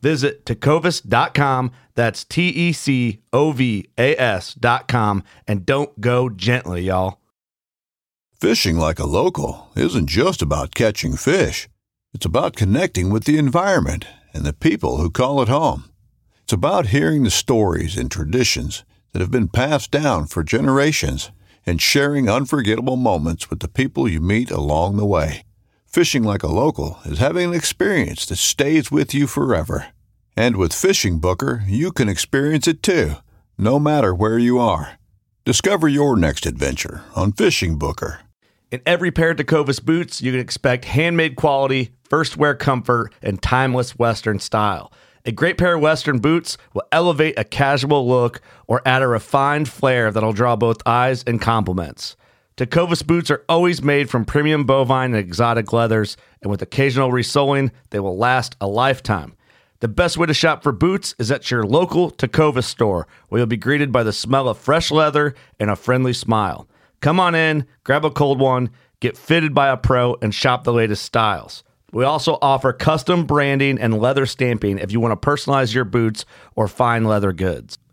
Visit tecovas.com. That's T E C O V A S.com. And don't go gently, y'all. Fishing like a local isn't just about catching fish, it's about connecting with the environment and the people who call it home. It's about hearing the stories and traditions that have been passed down for generations and sharing unforgettable moments with the people you meet along the way. Fishing like a local is having an experience that stays with you forever. And with Fishing Booker, you can experience it too, no matter where you are. Discover your next adventure on Fishing Booker. In every pair of Tecovas boots, you can expect handmade quality, first wear comfort, and timeless Western style. A great pair of Western boots will elevate a casual look or add a refined flair that'll draw both eyes and compliments. Tecovas boots are always made from premium bovine and exotic leathers, and with occasional resoling, they will last a lifetime. The best way to shop for boots is at your local Tecovas store, where you'll be greeted by the smell of fresh leather and a friendly smile. Come on in, grab a cold one, get fitted by a pro, and shop the latest styles. We also offer custom branding and leather stamping if you want to personalize your boots or fine leather goods.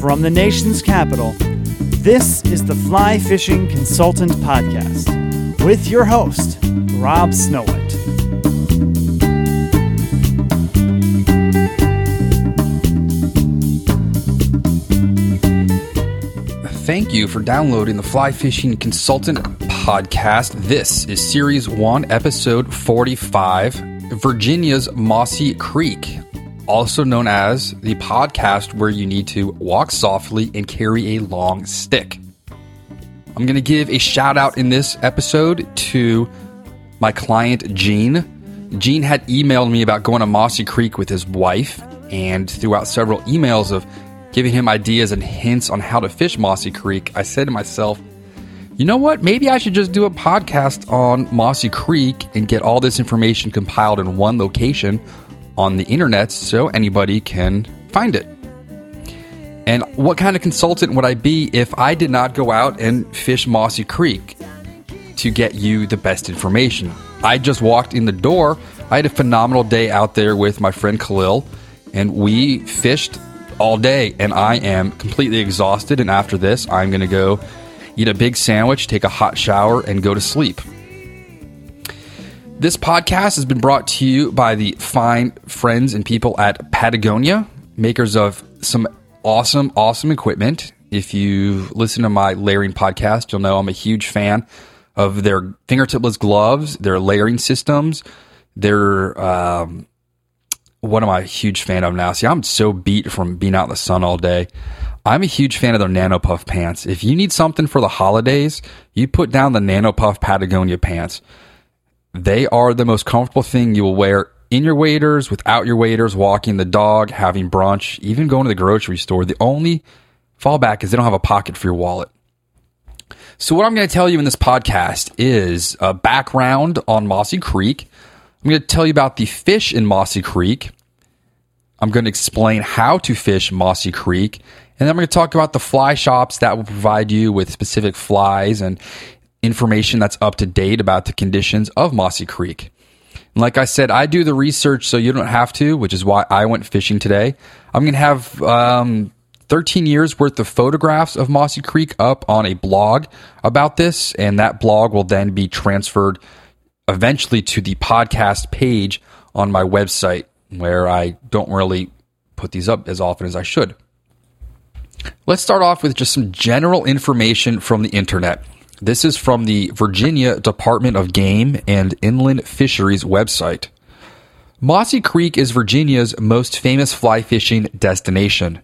From the nation's capital, this is the Fly Fishing Consultant Podcast with your host, Rob Snowhite. Thank you for downloading the Fly Fishing Consultant Podcast. This is Series 1, Episode 45 Virginia's Mossy Creek, also known as the podcast where you need to walk softly and carry a long stick. I'm going to give a shout out in this episode to my client, Gene. Gene had emailed me about going to Mossy Creek with his wife, and throughout several emails of giving him ideas and hints on how to fish Mossy Creek, I said to myself, you know what? Maybe I should just do a podcast on Mossy Creek and get all this information compiled in one location on the internet so anybody can find it. And what kind of consultant would I be if I did not go out and fish Mossy Creek to get you the best information? I just walked in the door. I had a phenomenal day out there with my friend Khalil, and we fished all day. And I am completely exhausted. And after this, I'm going to go eat a big sandwich, take a hot shower, and go to sleep. This podcast has been brought to you by the fine friends and people at Patagonia, makers of some awesome, awesome equipment. If you listen to my layering podcast, you'll know I'm a huge fan of their fingertipless gloves, their layering systems, their um, what am I a huge fan of now? See, I'm so beat from being out in the sun all day. I'm a huge fan of their Nano Puff pants. If you need something for the holidays, you put down the Nano Puff Patagonia pants. They are the most comfortable thing you will wear in your waders, without your waders, walking the dog, having brunch, even going to the grocery store. The only fallback is they don't have a pocket for your wallet. So, what I'm going to tell you in this podcast is a background on Mossy Creek. I'm going to tell you about the fish in Mossy Creek. I'm going to explain how to fish Mossy Creek. And then I'm going to talk about the fly shops that will provide you with specific flies and information that's up to date about the conditions of Mossy Creek. And like I said, I do the research so you don't have to, which is why I went fishing today. I'm going to have um, 13 years worth of photographs of Mossy Creek up on a blog about this, and that blog will then be transferred eventually to the podcast page on my website where I don't really put these up as often as I should. Let's start off with just some general information from the internet. This is from the Virginia Department of Game and Inland Fisheries website. Mossy Creek is Virginia's most famous fly fishing destination.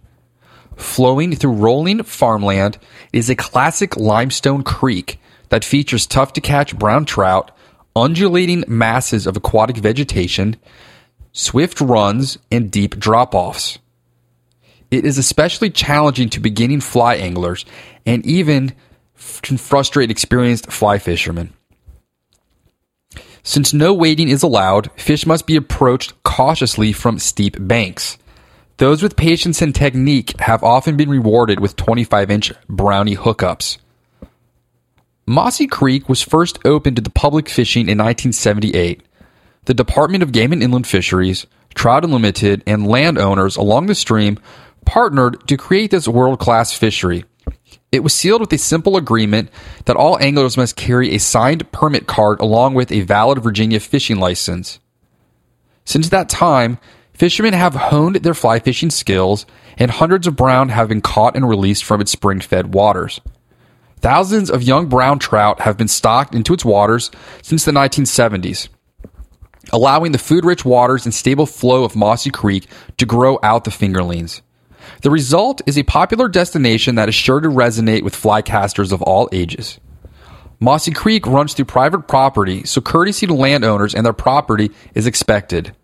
Flowing through rolling farmland is a classic limestone creek that features tough to catch brown trout, undulating masses of aquatic vegetation, swift runs, and deep drop offs. It is especially challenging to beginning fly anglers and even can frustrate experienced fly fishermen. Since no wading is allowed, fish must be approached cautiously from steep banks. Those with patience and technique have often been rewarded with 25 inch brownie hookups. Mossy Creek was first opened to the public fishing in 1978. The Department of Game and Inland Fisheries, Trout Unlimited, and landowners along the stream partnered to create this world class fishery. It was sealed with a simple agreement that all anglers must carry a signed permit card along with a valid Virginia fishing license. Since that time, fishermen have honed their fly fishing skills, and hundreds of brown have been caught and released from its spring fed waters. Thousands of young brown trout have been stocked into its waters since the 1970s, allowing the food rich waters and stable flow of Mossy Creek to grow out the fingerlings. The result is a popular destination that is sure to resonate with flycasters of all ages. Mossy Creek runs through private property, so courtesy to landowners and their property is expected.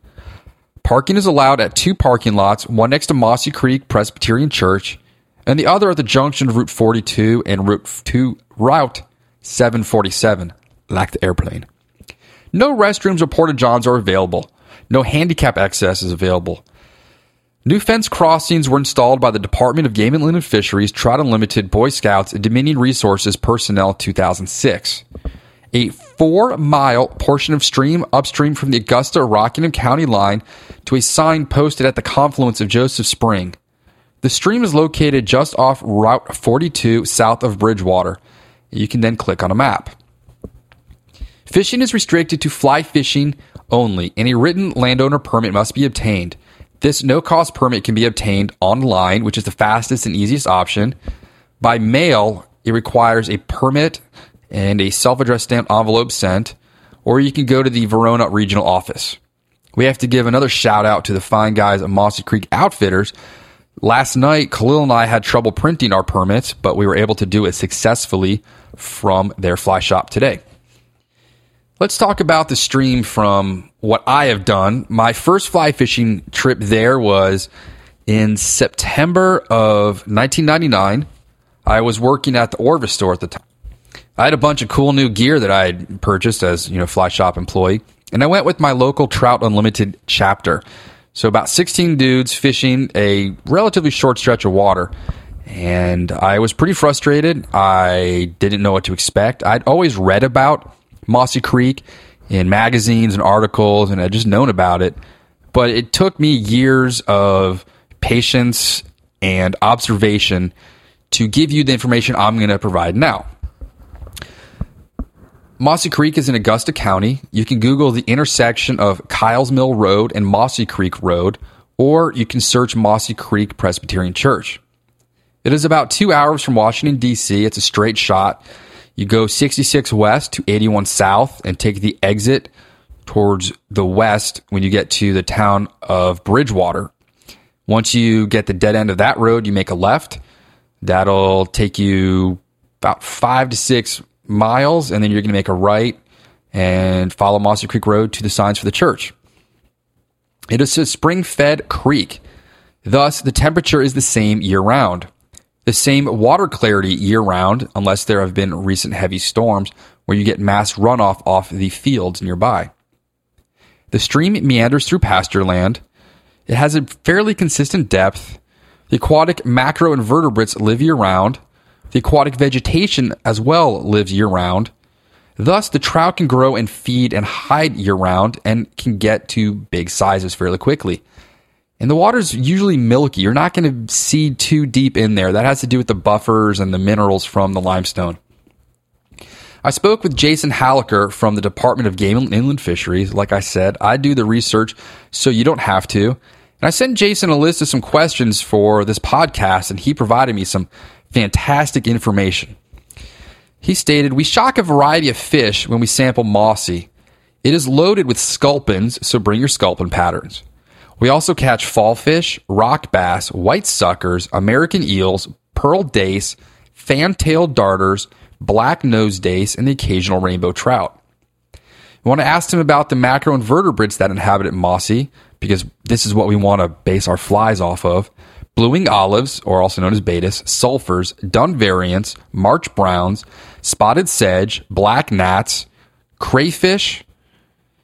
Parking is allowed at two parking lots, one next to Mossy Creek Presbyterian Church, and the other at the junction of Route 42 and Route 2 Route 747, like the airplane. No restrooms or porta johns are available. No handicap access is available. New fence crossings were installed by the Department of Game and Inland Fisheries, Trout Unlimited, Boy Scouts, and Dominion Resources personnel 2006. A four mile portion of stream upstream from the Augusta Rockingham County line to a sign posted at the confluence of Joseph Spring. The stream is located just off Route 42 south of Bridgewater. You can then click on a map. Fishing is restricted to fly fishing only, and a written landowner permit must be obtained. This no cost permit can be obtained online, which is the fastest and easiest option. By mail, it requires a permit and a self addressed stamped envelope sent, or you can go to the Verona regional office. We have to give another shout out to the fine guys at Mossy Creek Outfitters. Last night, Khalil and I had trouble printing our permits, but we were able to do it successfully from their fly shop today. Let's talk about the stream from what I have done. My first fly fishing trip there was in September of 1999. I was working at the Orvis store at the time. I had a bunch of cool new gear that I had purchased as, you know, fly shop employee, and I went with my local Trout Unlimited chapter. So about 16 dudes fishing a relatively short stretch of water. And I was pretty frustrated. I didn't know what to expect. I'd always read about Mossy Creek in magazines and articles, and I'd just known about it. But it took me years of patience and observation to give you the information I'm going to provide now. Mossy Creek is in Augusta County. You can Google the intersection of Kyles Mill Road and Mossy Creek Road, or you can search Mossy Creek Presbyterian Church. It is about two hours from Washington, D.C. It's a straight shot. You go 66 west to 81 south and take the exit towards the west when you get to the town of Bridgewater. Once you get the dead end of that road, you make a left. That'll take you about five to six miles, and then you're going to make a right and follow Mossy Creek Road to the signs for the church. It is a spring fed creek. Thus, the temperature is the same year round. The same water clarity year round, unless there have been recent heavy storms where you get mass runoff off the fields nearby. The stream meanders through pasture land. It has a fairly consistent depth. The aquatic macroinvertebrates live year round. The aquatic vegetation as well lives year round. Thus, the trout can grow and feed and hide year round and can get to big sizes fairly quickly. And the water's usually milky. You're not going to see too deep in there. That has to do with the buffers and the minerals from the limestone. I spoke with Jason Hallacher from the Department of Game and Inland Fisheries. Like I said, I do the research so you don't have to. And I sent Jason a list of some questions for this podcast, and he provided me some fantastic information. He stated, We shock a variety of fish when we sample mossy. It is loaded with sculpins, so bring your sculpin patterns. We also catch fall fish, rock bass, white suckers, American eels, pearl dace, fan-tailed darters, black nose dace, and the occasional rainbow trout. We want to ask him about the macroinvertebrates that inhabit mossy, because this is what we want to base our flies off of. Blue-winged olives, or also known as Baetis, sulfurs, dun variants, March browns, spotted sedge, black gnats, crayfish,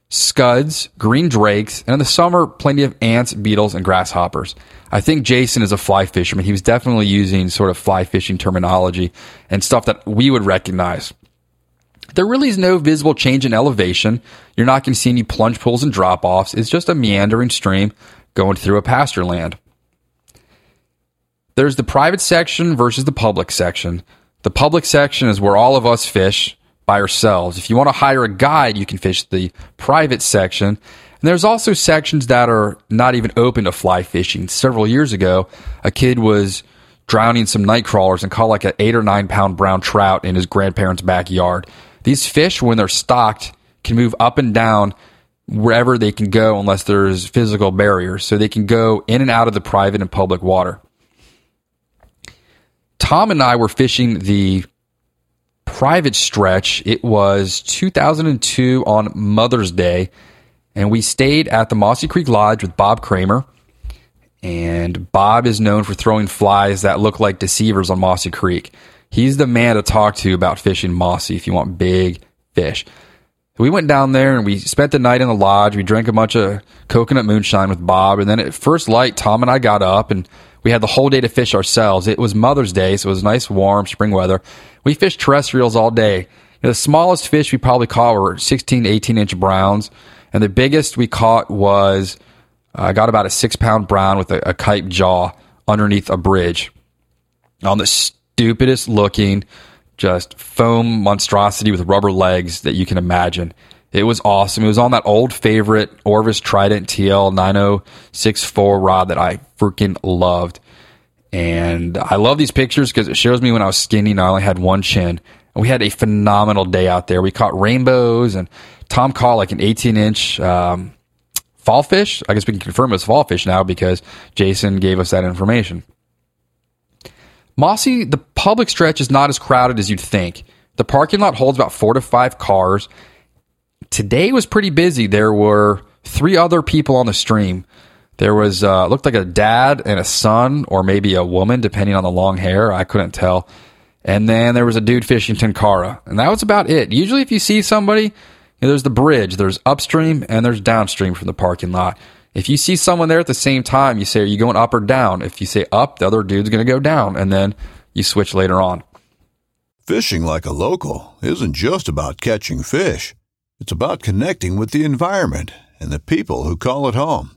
scuds, green drakes, and in the summer, plenty of ants, beetles, and grasshoppers. I think Jason is a fly fisherman. He was definitely using sort of fly fishing terminology and stuff that we would recognize. There really is no visible change in elevation. You're not going to see any plunge pools and drop offs. It's just a meandering stream going through a pasture land. There's the private section versus the public section. The public section is where all of us fish by ourselves. If you want to hire a guide, you can fish the private section. And there's also sections that are not even open to fly fishing. Several years ago, a kid was drowning some night crawlers and caught like an eight or nine pound brown trout in his grandparents' backyard. These fish, when they're stocked, can move up and down wherever they can go unless there's physical barriers. So they can go in and out of the private and public water. Tom and I were fishing the private stretch. It was 2002 on Mother's Day, and we stayed at the Mossy Creek Lodge with Bob Kramer. And Bob is known for throwing flies that look like deceivers on Mossy Creek. He's the man to talk to about fishing Mossy if you want big fish. We went down there and we spent the night in the lodge. We drank a bunch of coconut moonshine with Bob. And then at first light, Tom and I got up and we had the whole day to fish ourselves. It was Mother's Day, so it was nice, warm spring weather. We fished terrestrials all day. The smallest fish we probably caught were 16, 18 inch browns. And the biggest we caught was, I uh, got about a six pound brown with a, a kype jaw underneath a bridge on the stupidest looking, just foam monstrosity with rubber legs that you can imagine. It was awesome. It was on that old favorite Orvis Trident TL 9064 rod that I freaking loved. And I love these pictures because it shows me when I was skinny and I only had one chin. And we had a phenomenal day out there. We caught rainbows and Tom caught like an 18 inch um, fall fish. I guess we can confirm it's fall fish now because Jason gave us that information. Mossy, the public stretch is not as crowded as you'd think. The parking lot holds about four to five cars today was pretty busy. There were three other people on the stream. There was uh, looked like a dad and a son, or maybe a woman, depending on the long hair. I couldn't tell. And then there was a dude fishing tenkara, and that was about it. Usually, if you see somebody, you know, there's the bridge, there's upstream, and there's downstream from the parking lot. If you see someone there at the same time, you say, "Are you going up or down?" If you say up, the other dude's going to go down, and then you switch later on. Fishing like a local isn't just about catching fish. It's about connecting with the environment and the people who call it home.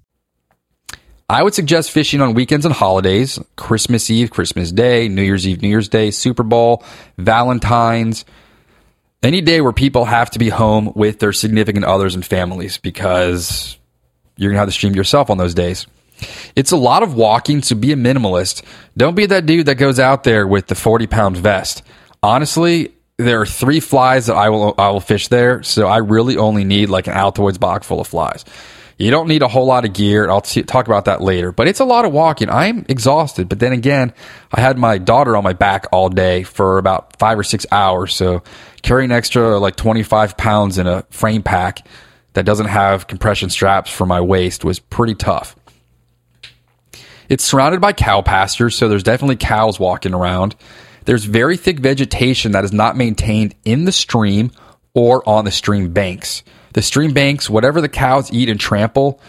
I would suggest fishing on weekends and holidays Christmas Eve, Christmas Day, New Year's Eve, New Year's Day, Super Bowl, Valentine's, any day where people have to be home with their significant others and families because you're going to have to stream yourself on those days. It's a lot of walking, so be a minimalist. Don't be that dude that goes out there with the 40 pound vest. Honestly, there are three flies that I will I will fish there, so I really only need like an Altoids box full of flies. You don't need a whole lot of gear. I'll t- talk about that later, but it's a lot of walking. I'm exhausted, but then again, I had my daughter on my back all day for about five or six hours. So carrying extra like 25 pounds in a frame pack that doesn't have compression straps for my waist was pretty tough. It's surrounded by cow pastures, so there's definitely cows walking around. There's very thick vegetation that is not maintained in the stream or on the stream banks. The stream banks, whatever the cows eat and trample,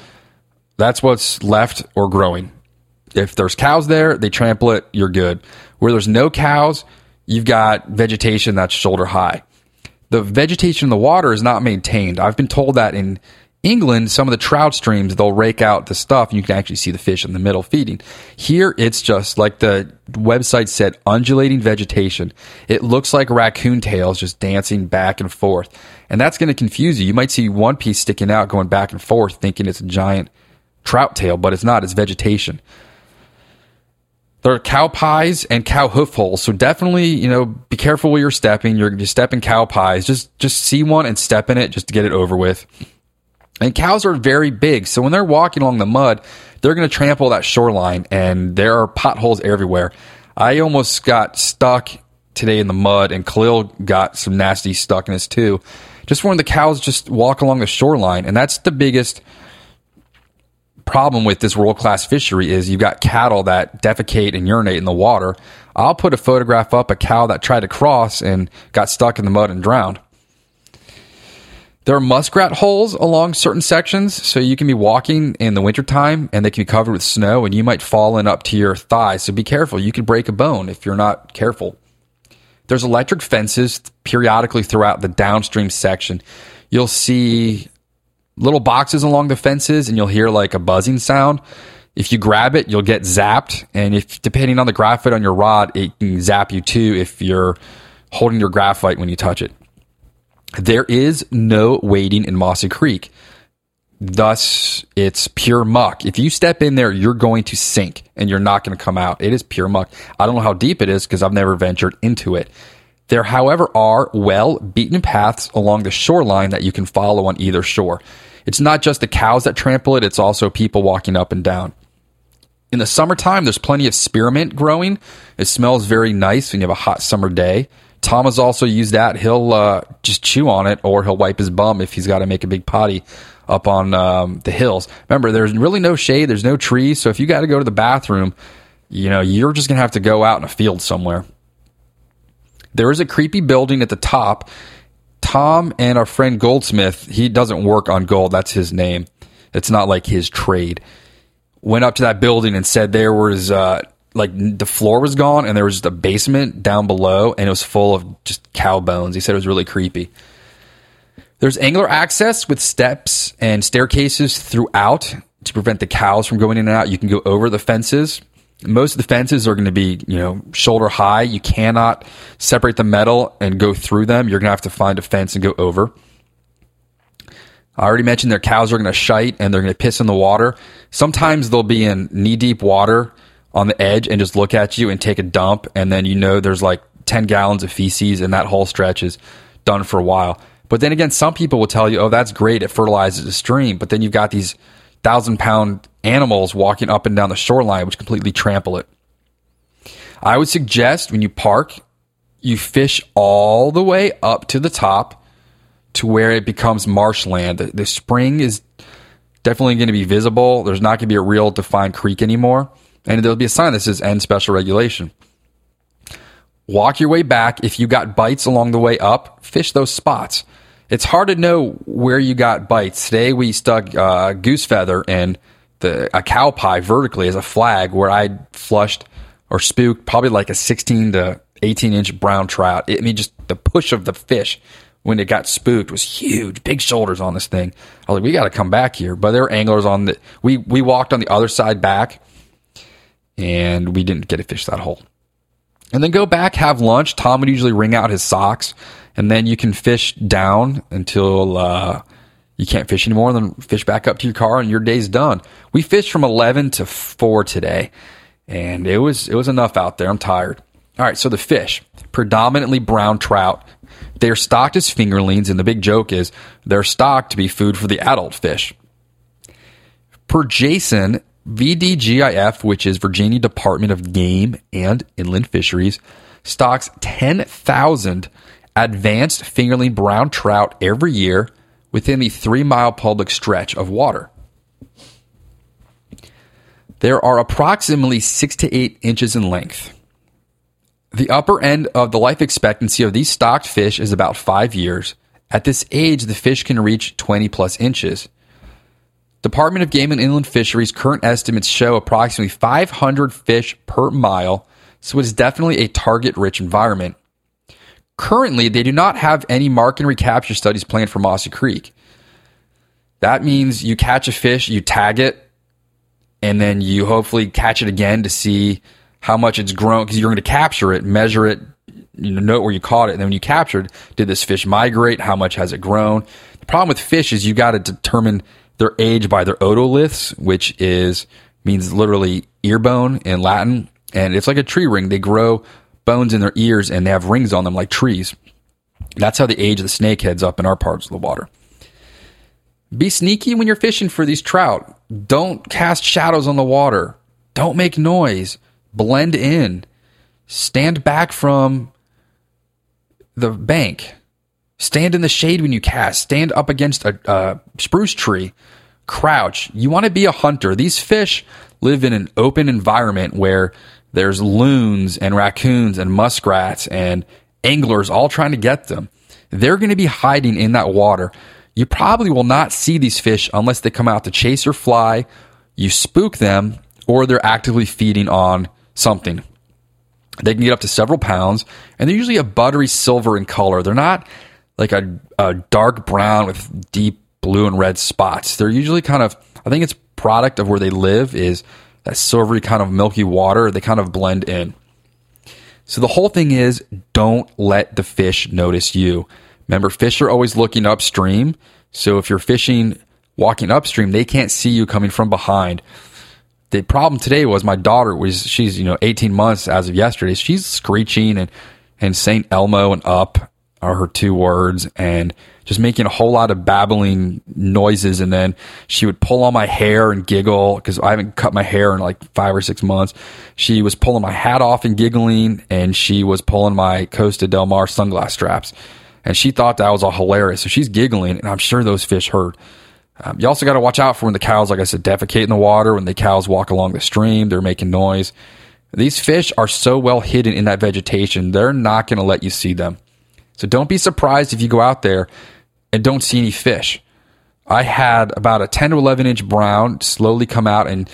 that's what's left or growing. If there's cows there, they trample it, you're good. Where there's no cows, you've got vegetation that's shoulder high. the vegetation in the water is not maintained. I've been told that in England, some of the trout streams, they'll rake out the stuff and you can actually see the fish in the middle feeding. Here, it's just like the website said, undulating vegetation. It looks like raccoon tails just dancing back and forth. And that's going to confuse you. You might see one piece sticking out going back and forth thinking it's a giant trout tail, but it's not, it's vegetation. There are cow pies and cow hoof holes, so definitely, you know, be careful where you're stepping. You're, you're stepping cow pies. Just just see one and step in it just to get it over with. And cows are very big. So when they're walking along the mud, they're going to trample that shoreline and there are potholes everywhere. I almost got stuck today in the mud and Khalil got some nasty stuckness too. Just when the cows just walk along the shoreline. And that's the biggest problem with this world class fishery is you've got cattle that defecate and urinate in the water. I'll put a photograph up a cow that tried to cross and got stuck in the mud and drowned. There are muskrat holes along certain sections, so you can be walking in the wintertime and they can be covered with snow and you might fall in up to your thighs. So be careful. You could break a bone if you're not careful. There's electric fences periodically throughout the downstream section. You'll see little boxes along the fences and you'll hear like a buzzing sound. If you grab it, you'll get zapped. And if depending on the graphite on your rod, it can zap you too if you're holding your graphite when you touch it. There is no wading in Mossy Creek. Thus, it's pure muck. If you step in there, you're going to sink and you're not going to come out. It is pure muck. I don't know how deep it is because I've never ventured into it. There, however, are well beaten paths along the shoreline that you can follow on either shore. It's not just the cows that trample it, it's also people walking up and down. In the summertime, there's plenty of spearmint growing. It smells very nice when you have a hot summer day. Tom has also used that. He'll uh, just chew on it, or he'll wipe his bum if he's got to make a big potty up on um, the hills. Remember, there's really no shade, there's no trees, so if you got to go to the bathroom, you know, you're just gonna have to go out in a field somewhere. There is a creepy building at the top. Tom and our friend Goldsmith, he doesn't work on gold. That's his name. It's not like his trade. Went up to that building and said there was uh, like the floor was gone and there was just a basement down below and it was full of just cow bones. He said it was really creepy. There's angler access with steps and staircases throughout to prevent the cows from going in and out. You can go over the fences. Most of the fences are going to be, you know, shoulder high. You cannot separate the metal and go through them. You're going to have to find a fence and go over. I already mentioned their cows are going to shite and they're going to piss in the water. Sometimes they'll be in knee deep water on the edge and just look at you and take a dump. And then you know there's like 10 gallons of feces and that whole stretch is done for a while. But then again, some people will tell you, oh, that's great. It fertilizes the stream. But then you've got these thousand pound animals walking up and down the shoreline, which completely trample it. I would suggest when you park, you fish all the way up to the top to where it becomes marshland. The, the spring is definitely going to be visible. There's not going to be a real defined creek anymore. And there'll be a sign that says end special regulation. Walk your way back. If you got bites along the way up, fish those spots. It's hard to know where you got bites. Today we stuck uh, goose feather and the a cow pie vertically as a flag where I flushed or spooked probably like a 16 to 18 inch brown trout. I mean, just the push of the fish when it got spooked was huge. Big shoulders on this thing. I was like, we got to come back here. But there were anglers on the. We we walked on the other side back, and we didn't get to fish that hole. And then go back, have lunch. Tom would usually wring out his socks and then you can fish down until uh, you can't fish anymore. And then fish back up to your car, and your day's done. We fished from eleven to four today, and it was it was enough out there. I'm tired. All right, so the fish, predominantly brown trout. They're stocked as fingerlings, and the big joke is they're stocked to be food for the adult fish. Per Jason, VDGIF, which is Virginia Department of Game and Inland Fisheries, stocks 10,000 advanced fingerling brown trout every year within the three mile public stretch of water. There are approximately six to eight inches in length. The upper end of the life expectancy of these stocked fish is about five years. At this age, the fish can reach 20 plus inches. Department of Game and Inland Fisheries current estimates show approximately 500 fish per mile, so it is definitely a target rich environment. currently they do not have any mark and recapture studies planned for Mossy Creek. That means you catch a fish, you tag it, and then you hopefully catch it again to see how much it's grown because you're going to capture it, measure it, you know, note where you caught it, and then when you captured, did this fish migrate? How much has it grown? The problem with fish is you got to determine their age by their otoliths, which is means literally ear bone in Latin, and it's like a tree ring. They grow bones in their ears and they have rings on them like trees. That's how they age the snakeheads up in our parts of the water. Be sneaky when you're fishing for these trout. Don't cast shadows on the water. Don't make noise. Blend in. Stand back from the bank. Stand in the shade when you cast. Stand up against a, a spruce tree. Crouch. You want to be a hunter. These fish live in an open environment where there's loons and raccoons and muskrats and anglers all trying to get them. They're going to be hiding in that water. You probably will not see these fish unless they come out to chase or fly, you spook them, or they're actively feeding on something. They can get up to several pounds, and they're usually a buttery silver in color. They're not like a, a dark brown with deep blue and red spots. They're usually kind of, I think it's product of where they live is that silvery kind of milky water. They kind of blend in. So the whole thing is don't let the fish notice you. Remember, fish are always looking upstream. So if you're fishing walking upstream, they can't see you coming from behind. The problem today was my daughter was she's you know 18 months as of yesterday. She's screeching and and Saint Elmo and up are her two words and just making a whole lot of babbling noises. And then she would pull on my hair and giggle because I haven't cut my hair in like five or six months. She was pulling my hat off and giggling, and she was pulling my Costa Del Mar sunglass straps. And she thought that was all hilarious. So she's giggling, and I'm sure those fish heard. Um, you also got to watch out for when the cows, like I said, defecate in the water. When the cows walk along the stream, they're making noise. These fish are so well hidden in that vegetation, they're not going to let you see them. So don't be surprised if you go out there and don't see any fish. I had about a 10 to 11 inch brown slowly come out and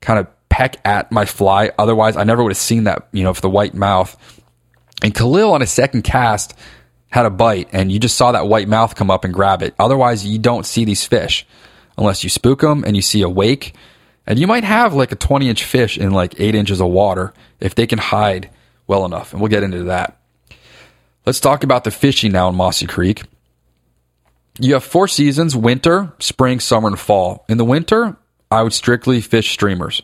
kind of peck at my fly. Otherwise, I never would have seen that, you know, for the white mouth. And Khalil on a second cast had a bite and you just saw that white mouth come up and grab it. Otherwise, you don't see these fish unless you spook them and you see a wake. And you might have like a 20 inch fish in like eight inches of water if they can hide well enough. And we'll get into that. Let's talk about the fishing now in Mossy Creek. You have four seasons winter, spring, summer, and fall. In the winter, I would strictly fish streamers.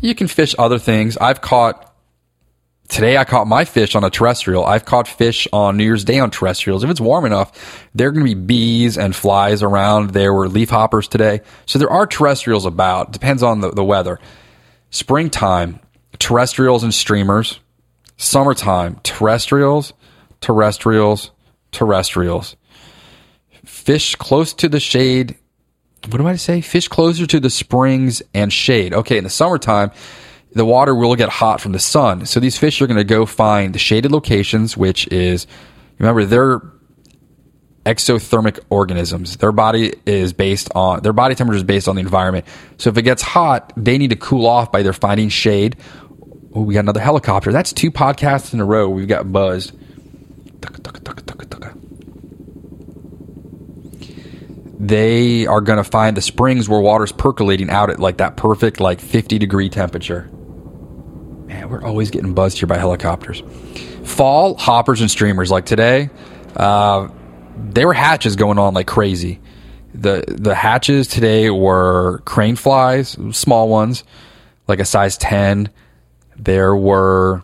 You can fish other things. I've caught today I caught my fish on a terrestrial. I've caught fish on New Year's Day on terrestrials. If it's warm enough, there are going to be bees and flies around. There were leaf hoppers today. So there are terrestrials about. Depends on the, the weather. Springtime, terrestrials and streamers. Summertime, terrestrials, terrestrials, terrestrials. Fish close to the shade. What do I say? Fish closer to the springs and shade. Okay, in the summertime, the water will get hot from the sun. So these fish are going to go find the shaded locations, which is, remember, they're exothermic organisms. Their body is based on, their body temperature is based on the environment. So if it gets hot, they need to cool off by either finding shade Oh, we got another helicopter. That's two podcasts in a row. We've got buzzed. They are going to find the springs where water's percolating out at like that perfect, like 50 degree temperature. Man, we're always getting buzzed here by helicopters. Fall hoppers and streamers like today. Uh, there were hatches going on like crazy. The the hatches today were crane flies, small ones, like a size 10 there were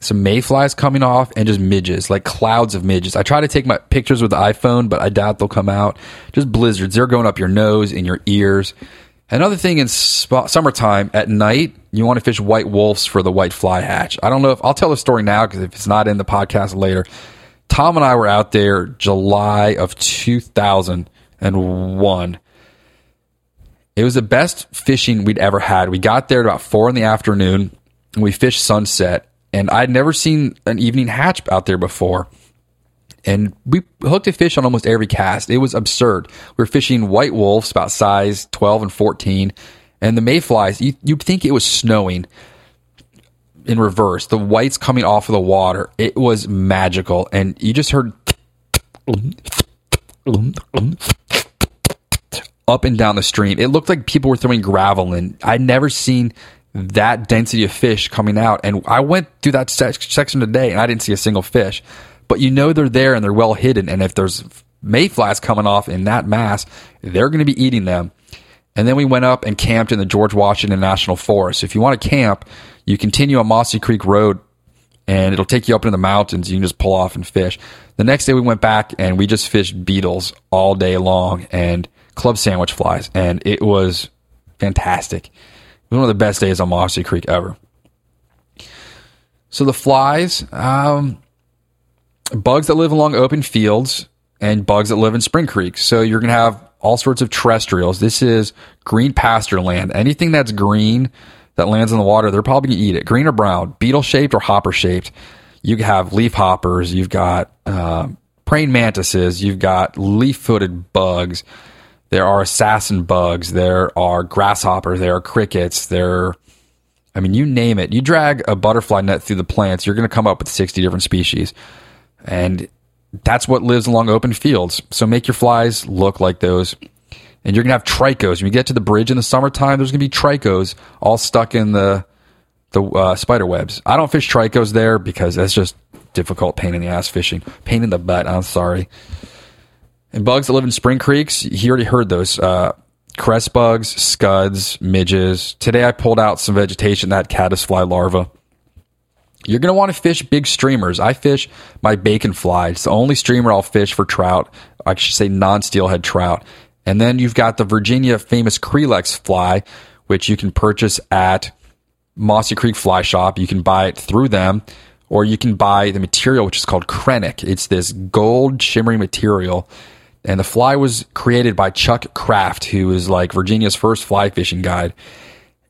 some mayflies coming off and just midges, like clouds of midges. I try to take my pictures with the iPhone, but I doubt they'll come out. Just blizzards. They're going up your nose, and your ears. Another thing in sp- summertime at night, you want to fish white wolves for the white fly hatch. I don't know if I'll tell the story now because if it's not in the podcast later, Tom and I were out there July of 2001 it was the best fishing we'd ever had. We got there at about four in the afternoon and we fished sunset. And I'd never seen an evening hatch out there before. And we hooked a fish on almost every cast. It was absurd. We were fishing white wolves about size 12 and 14. And the mayflies, you, you'd think it was snowing. in reverse, the whites coming off of the water. It was magical. And you just heard up and down the stream. It looked like people were throwing gravel in. I'd never seen that density of fish coming out. And I went through that section today and I didn't see a single fish. But you know they're there and they're well hidden. And if there's mayflies coming off in that mass, they're going to be eating them. And then we went up and camped in the George Washington National Forest. If you want to camp, you continue on Mossy Creek Road and it'll take you up into the mountains. You can just pull off and fish. The next day we went back and we just fished beetles all day long and club sandwich flies. And it was fantastic. It was one of the best days on Mossy Creek ever. So the flies, um, bugs that live along open fields and bugs that live in spring creeks. So you're to have all sorts of terrestrials. This is green pasture land. Anything that's green that lands in the water, they're probably to eat it. Green or brown, beetle shaped or hopper shaped. You have leaf hoppers. You've got uh, praying mantises. You've got leaf footed bugs. There are assassin bugs. There are grasshoppers. There are crickets. There, I mean, you name it. You drag a butterfly net through the plants, you're going to come up with 60 different species. And that's what lives along open fields. So make your flies look like those. And you're going to have trichos. When you get to the bridge in the summertime, there's going to be trichos all stuck in the the uh, spider webs. I don't fish trichos there because that's just difficult pain in the ass fishing. Pain in the butt. I'm sorry. And bugs that live in spring creeks, you already heard those. Uh, cress bugs, scuds, midges. Today I pulled out some vegetation that caddisfly larva. You're going to want to fish big streamers. I fish my bacon fly. It's the only streamer I'll fish for trout. I should say non steelhead trout. And then you've got the Virginia famous Kreelex fly, which you can purchase at Mossy Creek Fly Shop. You can buy it through them, or you can buy the material, which is called Kreinik. It's this gold shimmering material. And the fly was created by Chuck Kraft, who is like Virginia's first fly fishing guide.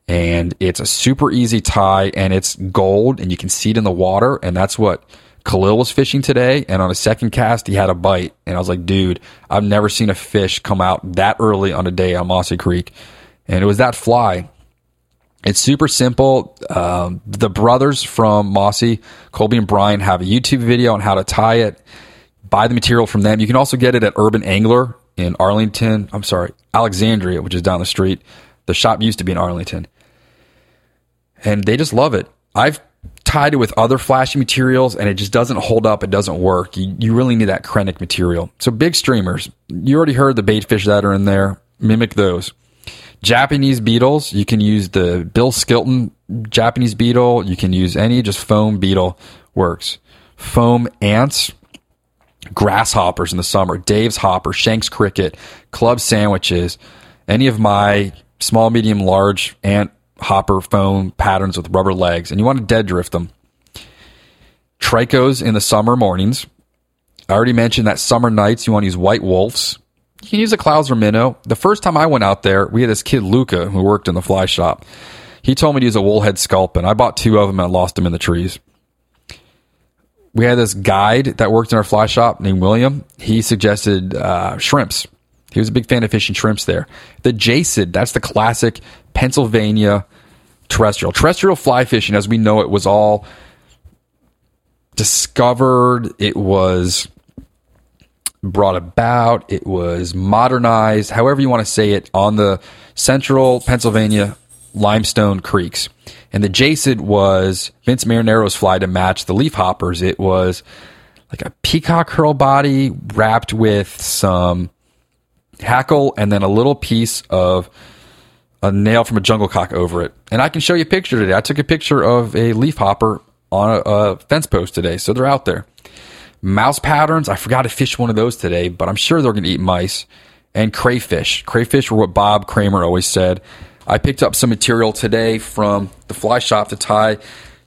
And it's a super easy tie and it's gold and you can see it in the water. And that's what Khalil was fishing today. And on a second cast he had a bite. And I was like dude I've never seen a fish come out that early on a day on Mossy Creek. And it was that fly. It's super simple. Um, the brothers from Mossy Colby and Brian have a YouTube video on how to tie it buy the material from them you can also get it at Urban Angler in Arlington I'm sorry Alexandria which is down the street the shop used to be in Arlington and they just love it. I've tied it with other flashy materials and it just doesn't hold up. It doesn't work. You, you really need that Kreinik material. So big streamers, you already heard the bait fish that are in there. Mimic those. Japanese beetles, you can use the Bill Skilton Japanese beetle. You can use any just foam beetle works. Foam ants, grasshoppers in the summer, Dave's hopper, Shenk's cricket, club sandwiches, any of my small, medium, large ant hopper foam patterns with rubber legs, and you want to dead drift them. Trichos in the summer mornings. I already mentioned that summer nights you want to use white wolves. You can use a Clouser minnow. The first time I went out there, we had this kid Luca who worked in the fly shop. He told me to use a woolhead sculpin. I bought two of them and I lost them in the trees. We had this guide that worked in our fly shop named William. He suggested uh, shrimps. He was a big fan of fishing shrimps there. The Jassid, that's the classic Pennsylvania terrestrial. Terrestrial fly fishing, as we know it, was all discovered, it was brought about, it was modernized, however you want to say it, on the central Pennsylvania limestone creeks. And the Jassid was Vince Marinaro's fly to match the leaf hoppers. It was like a peacock herl body wrapped with some hackle and then a little piece of a nail from a jungle cock over it. And I can show you a picture today. I took a picture of a leaf hopper on a, a fence post today, so they're out there. Mouse patterns, I forgot to fish one of those today, but I'm sure they're going to eat mice. And crayfish. Crayfish were what Bob Kramer always said. I picked up some material today from the fly shop to tie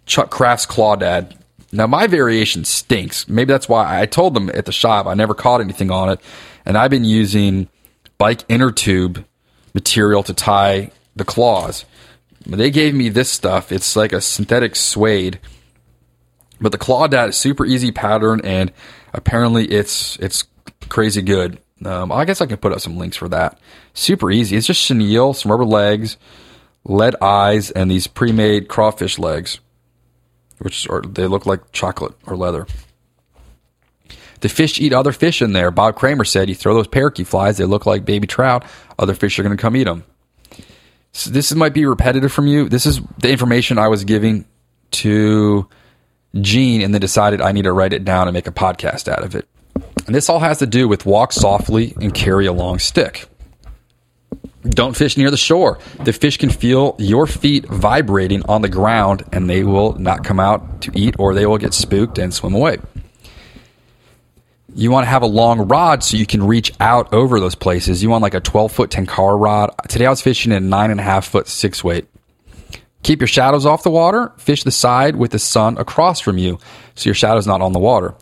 Chuck Kraft's Clawdad. Now, my variation stinks. Maybe that's why I told them at the shop I never caught anything on it. And I've been using bike inner tube material to tie the claws. They gave me this stuff. It's like a synthetic suede. But the Clawdad is super easy pattern and apparently it's it's crazy good. Um, I guess I can put up some links for that. Super easy. It's just chenille, some rubber legs, lead eyes, and these pre-made crawfish legs. which are they look like chocolate or leather. The fish eat other fish in there. Bob Kramer said you throw those parakeet flies, they look like baby trout. Other fish are going to come eat them. So this might be repetitive from you. This is the information I was giving to Gene and then decided I need to write it down and make a podcast out of it. And this all has to do with walk softly and carry a long stick. Don't fish near the shore. The fish can feel your feet vibrating on the ground and they will not come out to eat or they will get spooked and swim away. You want to have a long rod so you can reach out over those places. You want like a 12 foot Tenkara rod. Today I was fishing in a nine and a half foot six weight. Keep your shadows off the water. Fish the side with the sun across from you so your shadow's not on the water.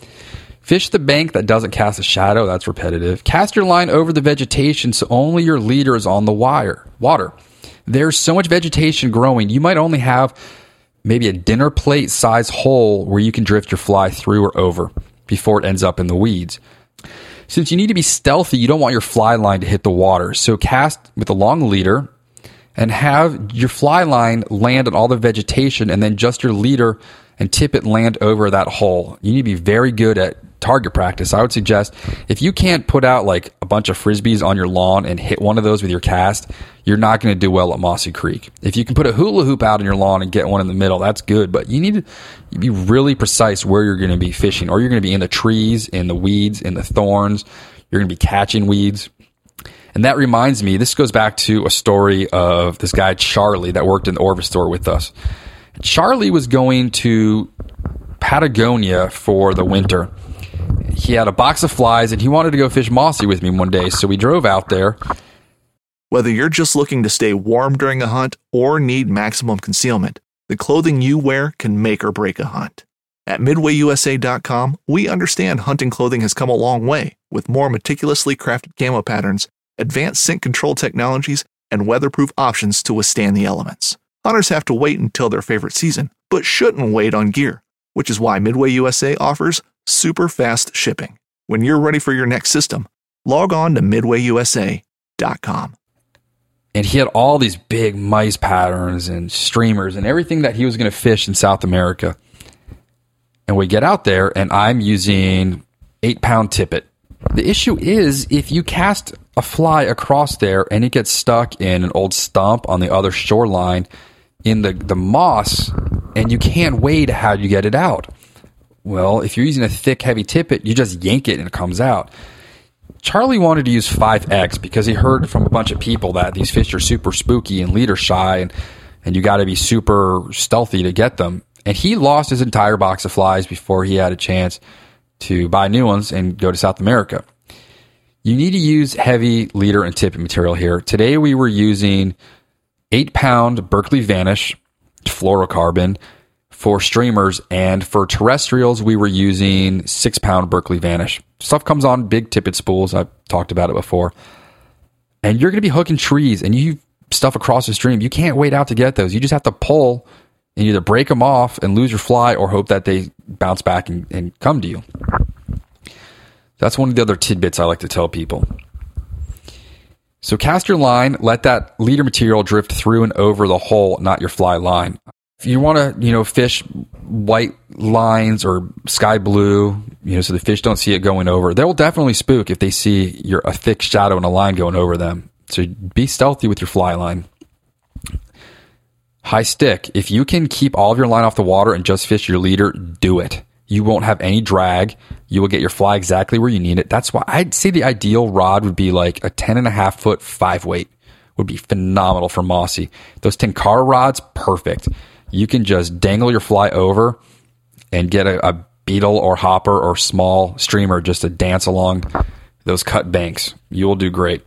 Fish the bank that doesn't cast a shadow. That's repetitive. Cast your line over the vegetation so only your leader is on the wire, water. There's so much vegetation growing. You might only have maybe a dinner plate size hole where you can drift your fly through or over before it ends up in the weeds. Since you need to be stealthy, you don't want your fly line to hit the water. So cast with a long leader and have your fly line land on all the vegetation and then just your leader and tip it land over that hole. You need to be very good at target practice. I would suggest if you can't put out like a bunch of frisbees on your lawn and hit one of those with your cast, you're not going to do well at Mossy Creek. If you can put a hula hoop out on your lawn and get one in the middle, that's good. But you need to be really precise where you're going to be fishing, or you're going to be in the trees, in the weeds, in the thorns. You're going to be catching weeds. And that reminds me, this goes back to a story of this guy, Charlie, that worked in the Orvis store with us. Charlie was going to Patagonia for the winter. He had a box of flies and he wanted to go fish Mossy with me one day. So we drove out there. Whether you're just looking to stay warm during a hunt or need maximum concealment, the clothing you wear can make or break a hunt. At MidwayUSA.com, we understand hunting clothing has come a long way with more meticulously crafted camo patterns, advanced scent control technologies, and weatherproof options to withstand the elements. Hunters have to wait until their favorite season, but shouldn't wait on gear, which is why Midway USA offers super fast shipping. When you're ready for your next system, log on to midwayusa.com. And he had all these big mice patterns and streamers and everything that he was going to fish in South America. And we get out there, and I'm using eight pound tippet. The issue is if you cast a fly across there and it gets stuck in an old stump on the other shoreline in the, the moss, and you can't wade how you get it out. Well, if you're using a thick, heavy tippet, you just yank it and it comes out. Charlie wanted to use 5X because he heard from a bunch of people that these fish are super spooky and leader shy and, and you got to be super stealthy to get them. And he lost his entire box of flies before he had a chance to buy new ones and go to South America. You need to use heavy leader and tippet material here. Today we were using eight pound Berkley Vanish fluorocarbon for streamers. And for terrestrials we were using six pound berkley vanish. Stuff comes on big tippet spools. I've talked about it before. And you're going to be hooking trees and you stuff across the stream. You can't wait out to get those. You just have to pull and either break them off and lose your fly or hope that they bounce back and, and come to you. That's one of the other tidbits i like to tell people. So cast your line let that leader material drift through and over the hole not your fly line if you want to, you know, fish white lines or sky blue, you know, so the fish don't see it going over, they will definitely spook if they see your a thick shadow and a line going over them. So be stealthy with your fly line. High stick. If you can keep all of your line off the water and just fish your leader, do it. You won't have any drag. You will get your fly exactly where you need it. That's why I'd say the ideal rod would be like a 10 and a half foot five weight would be phenomenal for Mossy. Those Tenkara rods, perfect you can just dangle your fly over and get a, a beetle or hopper or small streamer just to dance along those cut banks. You will do great.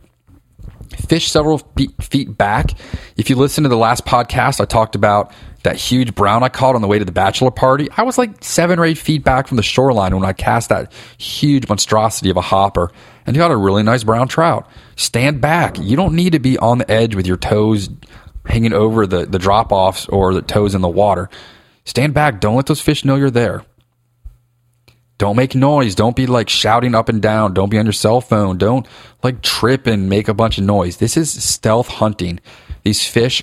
Fish several feet back. If you listen to the last podcast, I talked about that huge brown I caught on the way to the bachelor party. I was like seven or eight feet back from the shoreline when I cast that huge monstrosity of a hopper and got a really nice brown trout. Stand back. You don't need to be on the edge with your toes hanging over the, the drop offs or the toes in the water. Stand back. Don't let those fish know you're there. Don't make noise. Don't be like shouting up and down. Don't be on your cell phone. Don't like trip and make a bunch of noise. This is stealth hunting. These fish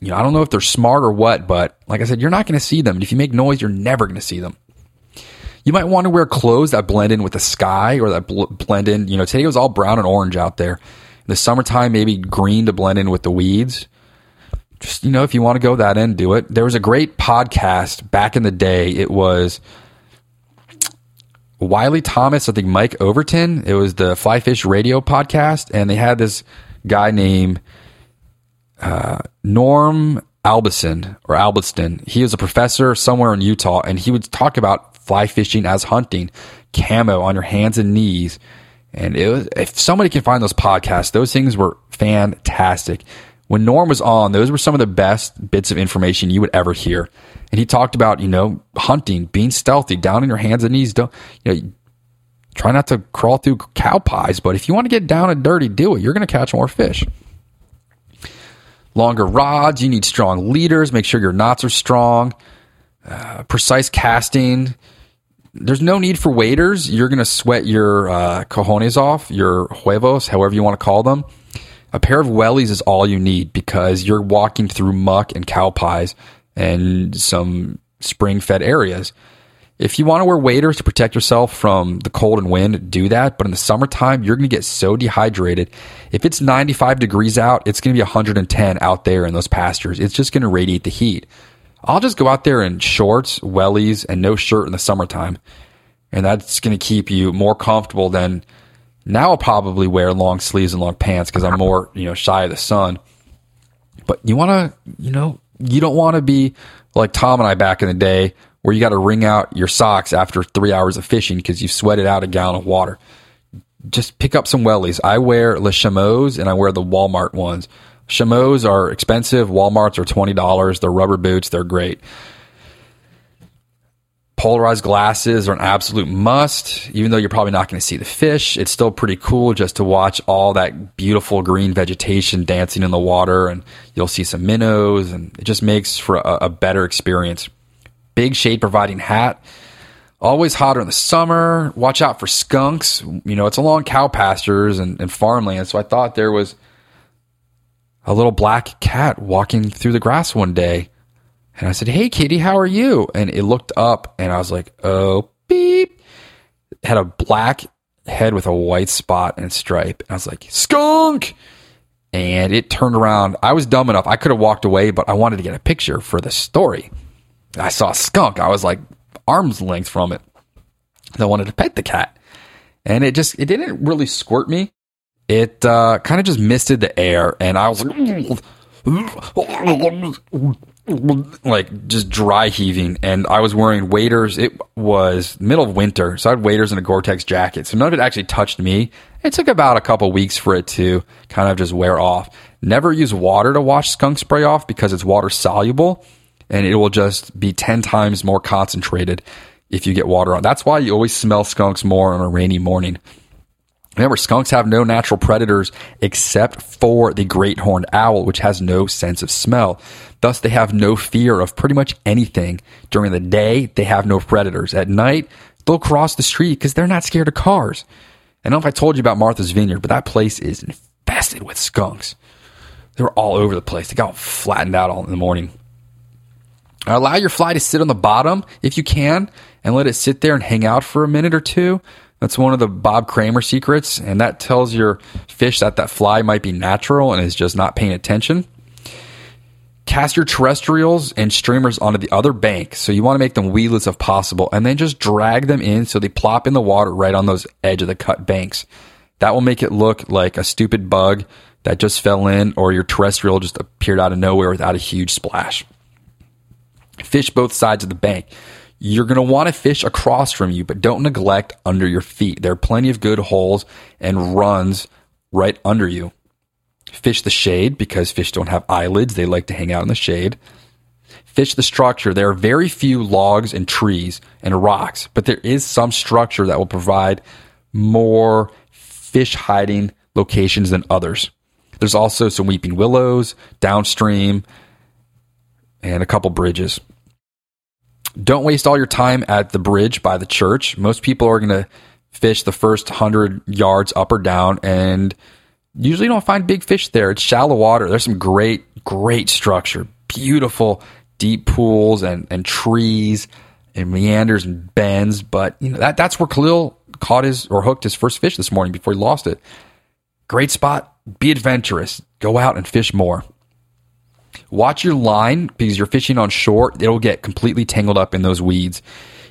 you know, I don't know if they're smart or what, but like I said, you're not going to see them. If you make noise, you're never going to see them. You might want to wear clothes that blend in with the sky or that bl- blend in. You know, today it was all brown and orange out there. In the summertime, maybe green to blend in with the weeds. Just, you know, if you want to go that end, do it. There was a great podcast back in the day. It was Wiley Thomas, I think Mike Overton. It was the Fly Fish Radio podcast, and they had this guy named uh, Norm Albison or Albiston. He was a professor somewhere in Utah, and he would talk about fly fishing as hunting, camo on your hands and knees. And it was, if somebody can find those podcasts, those things were fantastic. When Norm was on, those were some of the best bits of information you would ever hear. And he talked about, you know, hunting, being stealthy, down on your hands and knees. Don't, you know, try not to crawl through cow pies, but if you want to get down and dirty, do it. You're going to catch more fish. Longer rods, you need strong leaders. Make sure your knots are strong. Uh, precise casting. There's no need for waders. You're going to sweat your uh, cojones off, your huevos, however you want to call them. A pair of wellies is all you need because you're walking through muck and cow pies and some spring fed areas. If you want to wear waders to protect yourself from the cold and wind, do that. But in the summertime, you're going to get so dehydrated. If it's 95 degrees out, it's going to be 110 out there in those pastures. It's just going to radiate the heat. I'll just go out there in shorts, wellies, and no shirt in the summertime. And that's going to keep you more comfortable than now I'll probably wear long sleeves and long pants because I'm more, you know, shy of the sun. But you want to, you know, you don't want to be like Tom and I back in the day where you got to wring out your socks after three hours of fishing because you've sweated out a gallon of water. Just pick up some wellies. I wear Le Chameau and I wear the Walmart ones. Chameaux are expensive. Walmarts are $20. They're rubber boots. They're great. Polarized glasses are an absolute must. Even though you're probably not going to see the fish, it's still pretty cool just to watch all that beautiful green vegetation dancing in the water, and you'll see some minnows, and it just makes for a, a better experience big shade providing hat. Always hotter in the summer. Watch out for skunks. You know, it's along cow pastures and, and farmland. So I thought there was a little black cat walking through the grass one day. And I said, Hey, kitty, how are you? And it looked up and I was like, Oh, beep. It had a black head with a white spot and stripe. And I was like, Skunk. And it turned around. I was dumb enough. I could have walked away, but I wanted to get a picture for the story. I saw a skunk. I was like arm's length from it. I wanted to pet the cat. And it just, it didn't really squirt me. It uh, kind of just misted the air. And I was like, like just dry heaving. And I was wearing waders. It was middle of winter. So I had waders and a Gore Tex jacket. So none of it actually touched me. It took about a couple weeks for it to kind of just wear off. Never use water to wash skunk spray off because it's water soluble and it will just be 10 times more concentrated if you get water on. That's why you always smell skunks more on a rainy morning. Remember, skunks have no natural predators except for the great horned owl, which has no sense of smell. Thus, they have no fear of pretty much anything. During the day, they have no predators. At night, they'll cross the street because they're not scared of cars. I don't know if I told you about Martha's Vineyard, but that place is infested with skunks. They were all over the place. They got flattened out all in the morning. Allow your fly to sit on the bottom if you can and let it sit there and hang out for a minute or two. That's one of the Bob Kramer secrets, and that tells your fish that that fly might be natural and is just not paying attention. Cast your terrestrials and streamers onto the other bank, so you want to make them weedless if possible, and then just drag them in so they plop in the water right on those edge of the cut banks. That will make it look like a stupid bug that just fell in, or your terrestrial just appeared out of nowhere without a huge splash. Fish both sides of the bank. You're going to want to fish across from you, but don't neglect under your feet. There are plenty of good holes and runs right under you. Fish the shade because fish don't have eyelids. They like to hang out in the shade. Fish the structure. There are very few logs and trees and rocks, but there is some structure that will provide more fish hiding locations than others. There's also some weeping willows downstream and a couple bridges. Don't waste all your time at the bridge by the church. Most people are going to fish the first 100 yards up or down and usually don't find big fish there. It's shallow water. There's some great great structure, beautiful deep pools and, and trees and meanders and bends. But you know that that's where Khalil caught his or hooked his first fish this morning before he lost it. Great spot. Be adventurous. Go out and fish more. Watch your line because you're fishing on shore. It'll get completely tangled up in those weeds.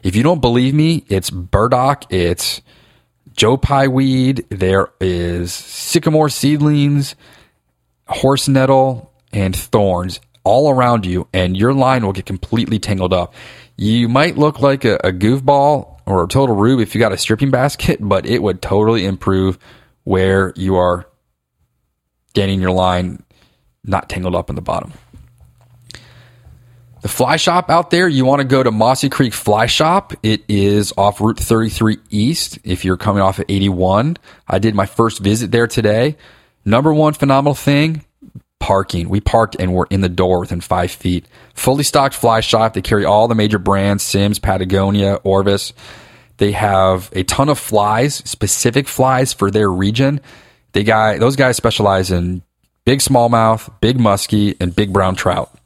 If you don't believe me, it's burdock, it's Joe Pye weed, there is sycamore seedlings, horse nettle, and thorns all around you, and your line will get completely tangled up. You might look like a, a goofball or a total rube if you got a stripping basket, but it would totally improve where you are getting your line not tangled up in the bottom. The fly shop out there, you want to go to Mossy Creek Fly Shop. It is off Route 33 East if you're coming off at 81. I did my first visit there today. Number one phenomenal thing parking. We parked and we're in the door within five feet. Fully stocked fly shop. They carry all the major brands Simms, Patagonia, Orvis. They have a ton of flies, specific flies for their region. They guy those guys specialize in big smallmouth, big muskie, and big brown trout.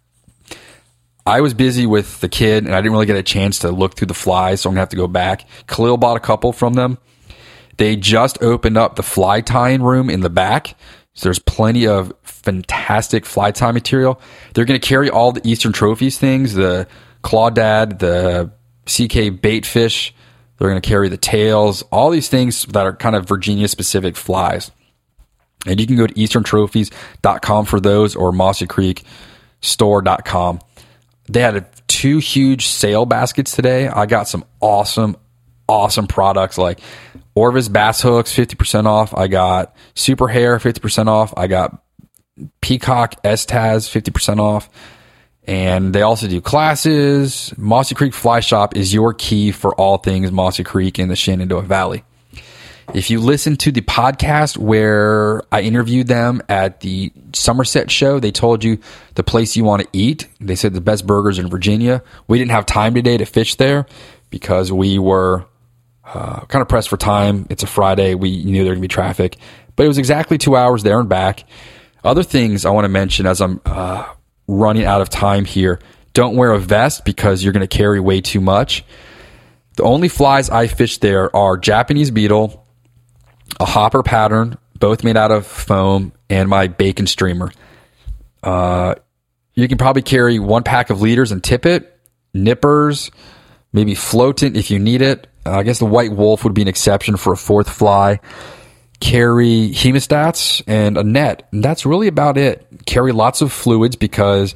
I was busy with the kid and I didn't really get a chance to look through the flies, so I'm gonna have to go back. Khalil bought a couple from them. They just opened up the fly tying room in the back. So there's plenty of fantastic fly tie material. They're to carry all the Eastern Trophies things, the Clawdad, the CK bait fish. They're to carry the tails, all these things that are kind of Virginia specific flies. And you can go to easterntrophies.com for those or Mossy Creek store.com. They had two huge sale baskets today. I got some awesome, awesome products like Orvis bass hooks, 50% off. I got Super Hair, 50% off. I got Peacock Estaz, 50% off. And they also do classes. Mossy Creek Fly Shop is your key for all things Mossy Creek in the Shenandoah Valley. If you listen to the podcast where I interviewed them at the Somerset show, they told you the place you want to eat. They said the best burgers in Virginia. We didn't have time today to fish there because we were uh, kind of pressed for time. It's a Friday. We knew there was going to be traffic, but it was exactly two hours there and back. Other things I want to mention as I'm uh, running out of time here don't wear a vest because you're going to carry way too much. The only flies I fish there are Japanese beetle, a hopper pattern, both made out of foam, and my bacon streamer. Uh, you can probably carry one pack of leaders and tippet, nippers, maybe floatant if you need it. Uh, I guess the white wolf would be an exception for a fourth fly. Carry hemostats and a net. And that's really about it. Carry lots of fluids because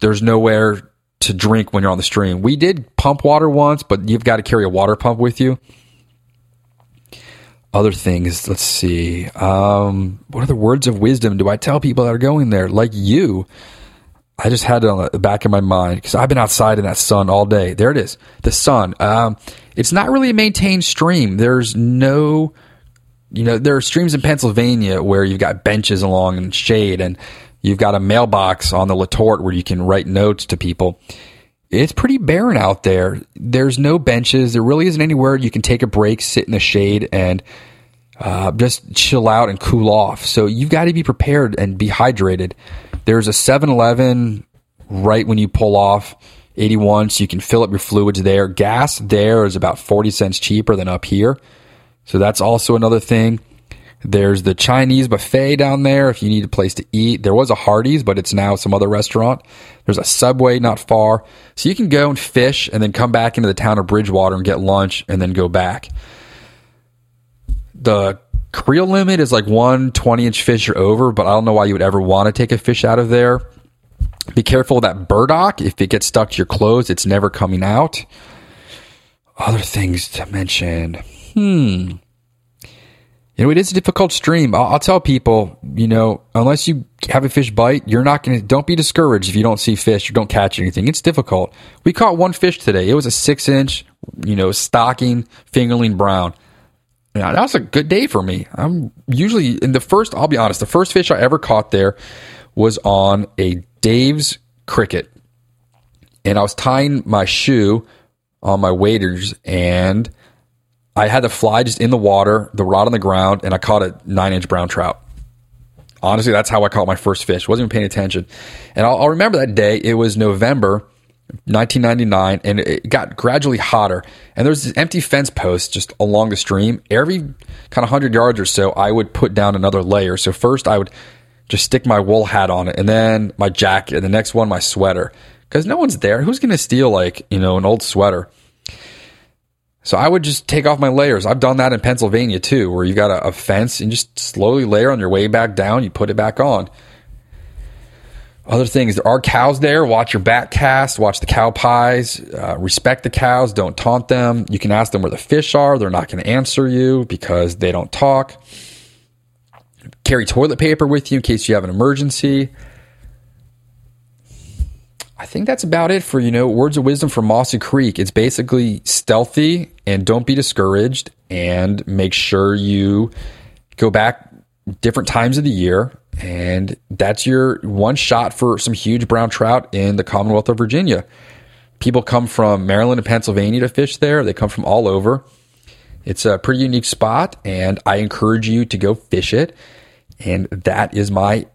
there's nowhere to drink when you're on the stream. We did pump water once, but you've got to carry a water pump with you other things. Let's see. Um, what are the words of wisdom do I tell people that are going there? Like you, I just had it on the back of my mind because I've been outside in that sun all day. There it is, the sun. Um, it's not really a maintained stream. There's no, you know, there are streams in Pennsylvania where you've got benches along and shade, and you've got a mailbox on the Letort where you can write notes to people. It's pretty barren out there. There's no benches. There really isn't anywhere you can take a break, sit in the shade, and uh, just chill out and cool off. So you've got to be prepared and be hydrated. There's a 7 Eleven right when you pull off 81, so you can fill up your fluids there. Gas there is about 40 cents cheaper than up here. So that's also another thing. There's the Chinese buffet down there if you need a place to eat. There was a Hardee's, but it's now some other restaurant. There's a Subway not far. So you can go and fish and then come back into the town of Bridgewater and get lunch and then go back. The creel limit is like one 20 inch fish or over, but I don't know why you would ever want to take a fish out of there. Be careful with that burdock. If it gets stuck to your clothes, it's never coming out. Other things to mention. Hmm. You know, it is a difficult stream. I'll, I'll, tell people, you know, unless you have a fish bite, you're not going to, don't be discouraged if you don't see fish or don't catch anything. It's difficult. We caught one fish today. It was a six inch, you know, stocking fingerling brown. Yeah, that was a good day for me. I'm usually in the first, I'll be honest, the first fish I ever caught there was on a Dave's cricket. And I was tying my shoe on my waders and I had the fly just in the water, the rod on the ground, and I caught a nine inch brown trout. Honestly, that's how I caught my first fish. Wasn't even paying attention. And I'll, I'll remember that day. It was November 1999, and it got gradually hotter. And there's this empty fence post just along the stream. Every kind of 100 yards or so, I would put down another layer. So first, I would just stick my wool hat on it, and then my jacket, and the next one, my sweater. Because no one's there. Who's going to steal, like, you know, an old sweater? So I would just take off my layers. I've done that in Pennsylvania too, where you've got a, a, fence and just slowly layer on your way back down. You put it back on. Other things, there are cows there. Watch your back cast. Watch the cow pies. Uh, respect the cows. Don't taunt them. You can ask them where the fish are. They're not going to answer you because they don't talk. Carry toilet paper with you in case you have an emergency. I think that's about it for, you know, words of wisdom from Mossy Creek. It's basically stealthy and don't be discouraged and make sure you go back different times of the year. And that's your one shot for some huge brown trout in the Commonwealth of Virginia. People come from Maryland and Pennsylvania to fish there, they come from all over. It's a pretty unique spot, and I encourage you to go fish it. And that is my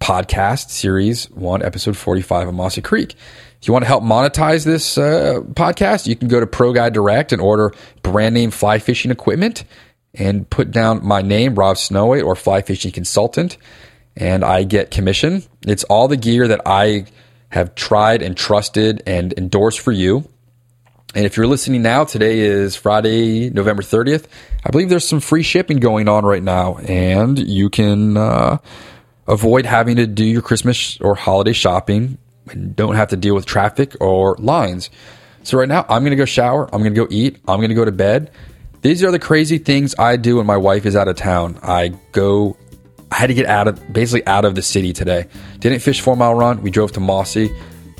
podcast series one, episode 45 of Mossy Creek. If you want to help monetize this uh, podcast, you can go to Pro Guide Direct and order brand name fly fishing equipment and put down my name, Rob Snowhite, or fly fishing consultant, and I get commission. It's all the gear that I have tried and trusted and endorsed for you. And if you're listening now, today is Friday, November 30th. I believe there's some free shipping going on right now, and you can uh, avoid having to do your Christmas or holiday shopping and don't have to deal with traffic or lines. So, right now, I'm going to go shower, I'm going to go eat, I'm going to go to bed. These are the crazy things I do when my wife is out of town. I go, I had to get out of basically out of the city today. Didn't fish Four Mile Run. We drove to Mossy.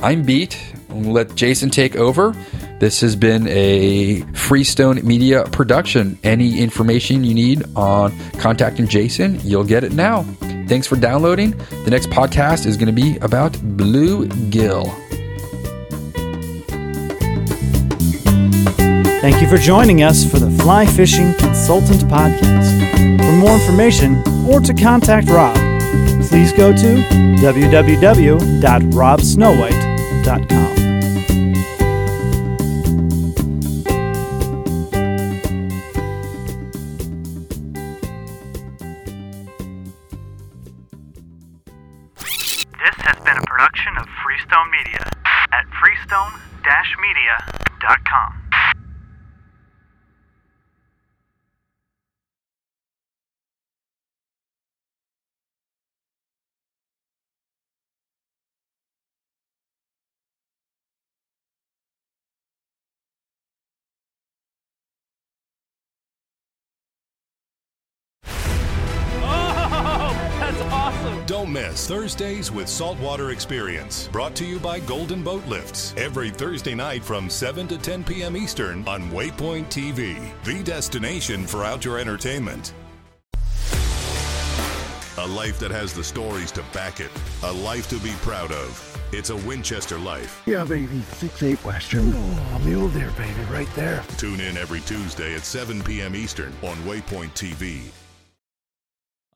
I'm beat. Let Jason take over. This has been a Freestone Media production. Any information you need on contacting Jason, you'll get it now. Thanks for downloading. The next podcast is going to be about bluegill. Thank you for joining us for the Fly Fishing Consultant Podcast. For more information or to contact Rob, please go to www.robsnowhite.com. This Thursdays with Saltwater Experience, brought to you by Golden Boat Lifts. Every Thursday night from 7 to 10 p.m. Eastern on Waypoint TV, the destination for outdoor entertainment. A life that has the stories to back it, a life to be proud of. It's a Winchester life. Yeah, baby. Six eight Western. Oh, mule deer, baby, right there. Tune in every Tuesday at 7 p.m. Eastern on Waypoint TV.